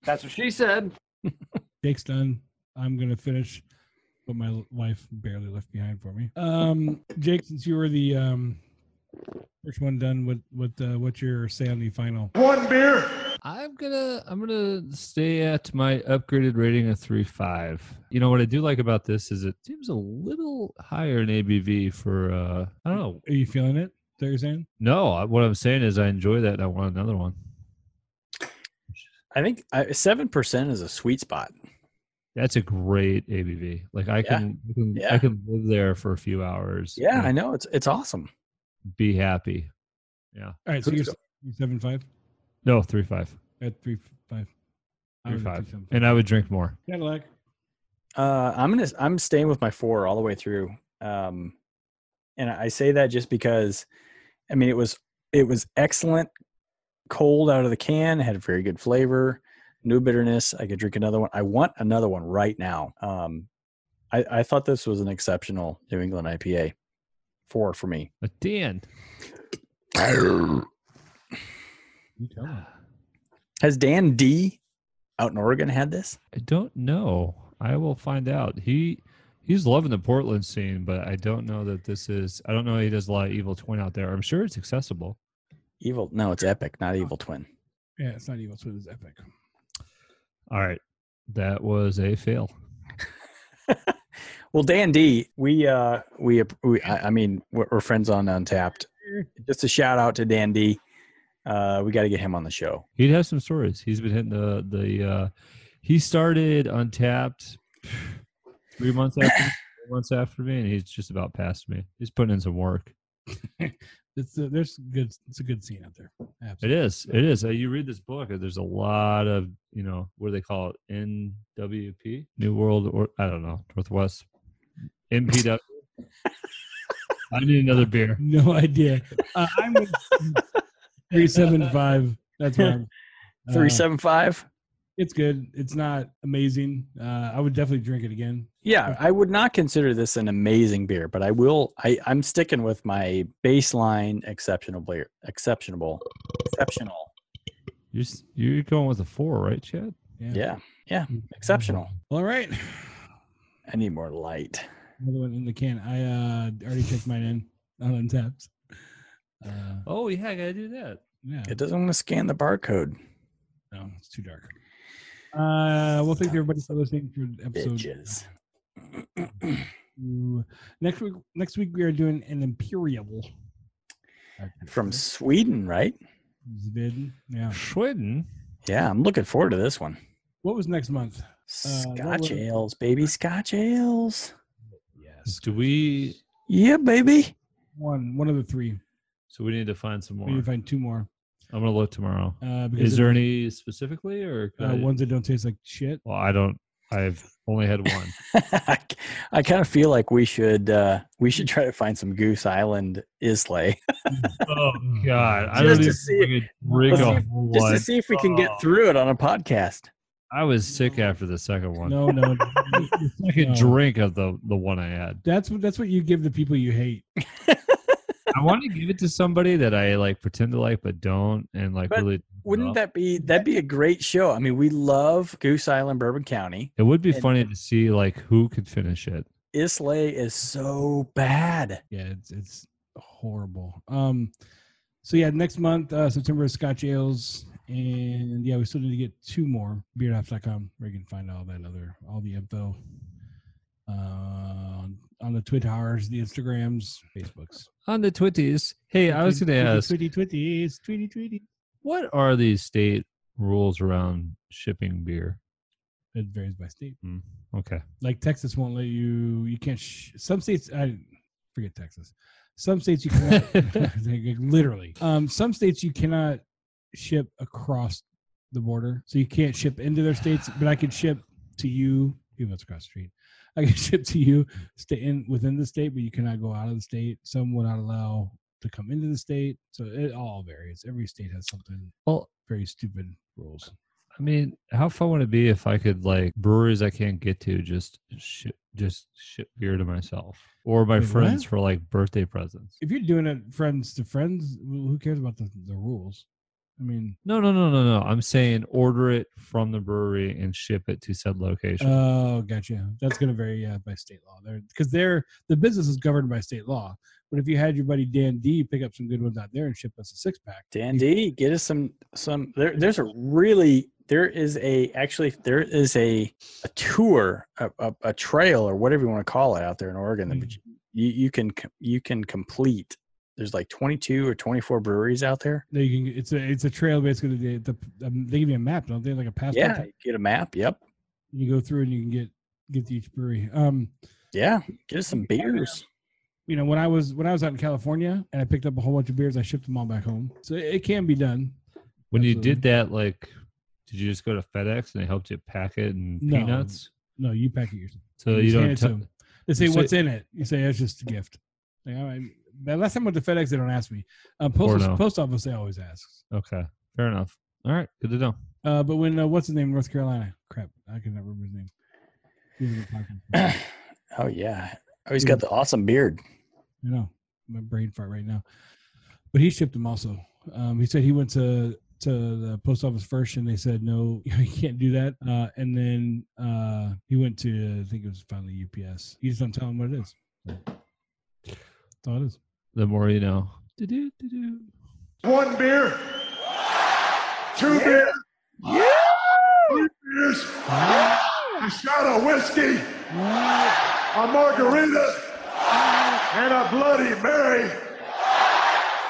That's what she said. Jake's done. I'm gonna finish what my wife barely left behind for me. Um, Jake, since you were the um first one done, with what uh, what's your say on the final? One beer. I'm gonna I'm gonna stay at my upgraded rating of three five. You know what I do like about this is it seems a little higher in ABV for uh I don't know. Are you feeling it? that you're saying? No, I- what I'm saying is I enjoy that and I want another one. I think seven percent is a sweet spot. That's a great ABV. Like I Yeah. can, I can Yeah. I can live there for a few hours. Yeah, and I know it's it's awesome. Be happy. Yeah. All right, so Who's you're the- you're seven five No, three five. at three five. Three five. 275. And I would drink more. Cadillac. Uh, I'm gonna I'm staying with my four all the way through. Um, and I say that just because, I mean, it was it was excellent, cold out of the can, had a very good flavor, no bitterness. I could drink another one. I want another one right now. Um, I, I thought this was an exceptional New England IPA. Four for me. But Dan, You. Has Dan D out in Oregon had this? I don't know. I will find out. He he's loving the Portland scene, but I don't know that this is. I don't know. He does a lot of Evil Twin out there. I'm sure it's accessible. Evil? No, it's Epic, not Evil Twin. Yeah, it's not evil. Twin. it's epic. All right, that was a fail. Well, Dan D, we uh we we I, I mean we're, we're friends on Untappd. Just a shout out to Dan D. Uh, we got to get him on the show. He'd have some stories. He's been hitting the the. uh He started Untappd three months after me, months after me, and he's just about past me. He's putting in some work. It's a, there's good. It's a good scene out there. It Absolutely. is. It is. Uh, You read this book, uh, there's a lot of, you know, what do they call it? NWP? New World, or I don't know, Northwest. MPW. I need another beer. No idea. Uh, I'm with three seven five. That's where I'm. uh, Three seven five. It's good. It's not amazing. Uh, I would definitely drink it again. Yeah, I would not consider this an amazing beer, but I will. I I'm sticking with my baseline exceptional beer. Exceptional, exceptional. You're, you're going with a four, right, Chad? Yeah, yeah, exceptional. All right. I need more light. Another one in the can. I uh, already checked mine in on Untappd. Uh, Oh, yeah, I got to do that. yeah. It doesn't want to scan the barcode. No, it's too dark. Uh, well, thank everybody for listening to episode Bitches. Next week, next week we are doing an imperial From Sweden, right? Sweden, Yeah. Sweden? Yeah, I'm looking forward to this one. What was next month? Uh, what Scotch was- ales, baby, Scotch ales. Yes. Do we, Yeah, baby. One. One of the three. so we need to find some more. We need to find two more. I'm going to look tomorrow. Uh, because Is there any specifically, or uh, I- ones that don't taste like shit? well, I don't, I've only had one. I, I kind of feel like we should uh we should try to find some Goose Island Islay oh, God. I Just don't to even see think rig Let's a see- whole just to one. see if we can get Oh. through it on a podcast. I was sick after the second one. No, no. the second no. drink of the the one I had. That's what that's what you give the people you hate. I want to give it to somebody that I like pretend to like but don't, and like But really. Wouldn't love. that be that'd be a great show? I mean, we love Goose Island, Bourbon County. It would be and- funny to see like who could finish it. Islay is so bad. Yeah, it's it's horrible. Um, so yeah, next month uh, September is Scotch ales, and yeah, we still need to get two more. Beerhouse.com where you can find all that other all the info. Uh, on the Twitters, the Instagrams, Facebooks. On the Twitties. Hey, I was going to ask, Twitty Twitties, Tweety Tweety. what are these state rules around shipping beer? It varies by state. Okay. Like Texas won't let you. You can't. Sh- some states. I forget Texas. Some states you cannot. literally. Um, some states you cannot ship across the border, so you can't ship into their states. But I can ship to you, even though it's across the street. I can ship to you, stay in within the state, but you cannot go out of the state. Some will not allow to come into the state. So it all varies. Every state has something Well, very stupid rules. I mean, how fun would it be if I could like breweries I can't get to just ship just ship beer to myself or my Wait, friends what? for like birthday presents? If you're doing it friends to friends, who cares about the, the rules? I mean, No, no, no, no, no. I'm saying order it from the brewery and ship it to said location. oh, gotcha. That's going to vary yeah, by state law there because they're the business is governed by state law. But if you had your buddy Dan D pick up some good ones out there and ship us a six pack, Dan D, get us some some. There, there's a really there is a actually there is a a tour a, a, a trail or whatever you want to call it out there in Oregon that Mm. you you can you can complete. There's like 22 or 24 breweries out there. no, you can. It's a it's a trail basically. The, the um, they give you a map, don't they? Like a passport. Yeah, you get a map. Yep. You go through and you can get get to each brewery. Um, Yeah, get us some beers. you know, when I was when I was out in California and I picked up a whole bunch of beers, I shipped them all back home. So it, it can be done. when you did that, like, did you just go to FedEx and they helped you pack it and No. peanuts? No, you pack it yourself. So You you don't. it to tell 'em. They say You say- what's in it. You say it's just a gift. Like, all right. The last time I went to FedEx, they don't ask me. Um, Or post, no. post office, they always ask. okay, fair enough. All right, good to know. Uh, but when uh, what's his name, North Carolina? Crap, I can never remember his name. He was in the podcast. oh yeah. Oh, he's got the awesome beard. I know my brain fart right now. But he shipped them also. Um, he said he went to to the post office first, and they said no, you can't do that. Uh, and then uh, he went to I think it was finally UPS. You just don't tell him what it is. That's all it is. The more you know. Do-do-do-do. One beer. Two beers. Three beers. A shot of whiskey. A margarita. And a Bloody Mary.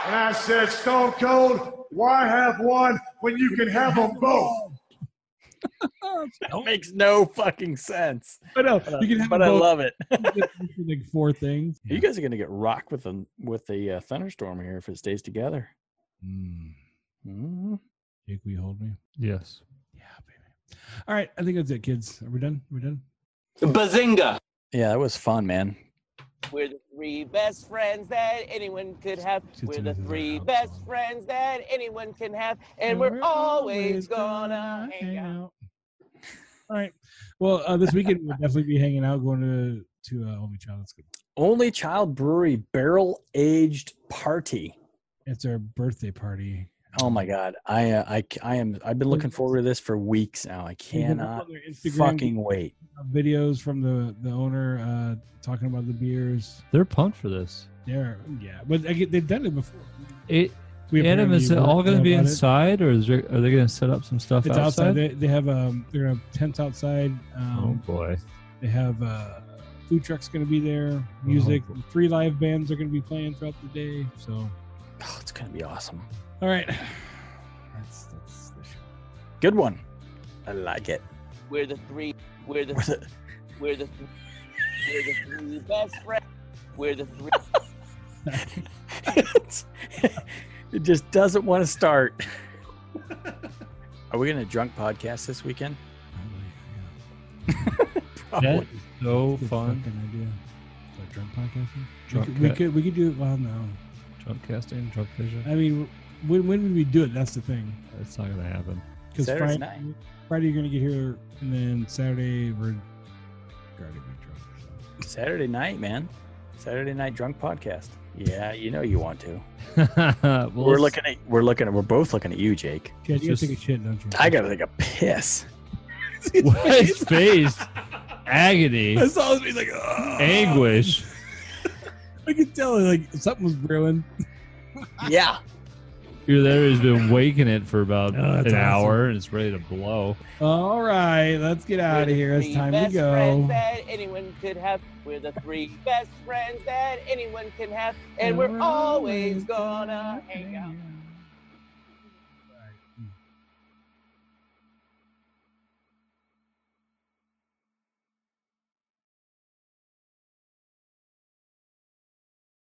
And I said, Stone Cold, why have one when you can have them both? That makes no fucking sense. I know. But, I- You can have but I love it. Like four things. You guys are gonna get rocked with a with a uh, thunderstorm here if it stays together. Mm. Mhm. Jake, will you hold me? Yes. Yeah, baby. All right, I think that's it, kids. Are we done? Are we done? Bazinga! Yeah, that was fun, man. We're the three best friends that anyone could have. We're the twos in the three best friends that anyone can have. And we're always gonna hang out. All right. Well, uh, this weekend we'll definitely be hanging out, going to to uh, Only Child. That's good. Only Child Brewery barrel aged party. It's our birthday party. Oh my god, I uh, I am I've been looking forward to this for weeks now. I You can look cannot on their Instagram, fucking wait. Videos from the the owner uh, talking about the beers. They're pumped for this. There, yeah, but I get, they've done it before. It, We Adam, apparently is it all going to be about it. inside, or is there, are they going to set up some stuff It's outside. outside? They, they have um they're gonna have tents outside. oh Um, boy! They have uh, food trucks going to be there. Music, boy. three live bands are going to be playing throughout the day. So, Oh, it's gonna be awesome. all right, that's that's the show. Good one. I like it. We're the three. We're the. With it. We're the. We're the three best friends. We're the three. It's- it just doesn't want to start. Are we gonna drunk podcast this weekend? That is so Good fun. fucking idea. What, drunk podcasting? Drunk we, could, we ca- could we could do it. Well, no. Drunk casting, drunk vision. I mean, when when would we do it? That's the thing. It's not going to happen. Because Saturday Friday, night. Friday you're gonna get here, and then Saturday we're going to be drunk. So. Saturday night, man. Saturday night drunk podcast. Yeah, you know you want to. well, we're let's- looking at we're looking at we're both looking at you, Jake. Chad, you gotta just- take a shit, don't you? I gotta take a piss. What his face, agony, I saw his face like "Ugh." anguish. I could tell like something was brewing. Yeah. You're there. He's been waking it for about Oh, an awesome. hour, and it's ready to blow. All right, let's get out of We're the here. It's three time to best friends go. that anyone could have. We're the three best friends that anyone can have. And we're always gonna hang out.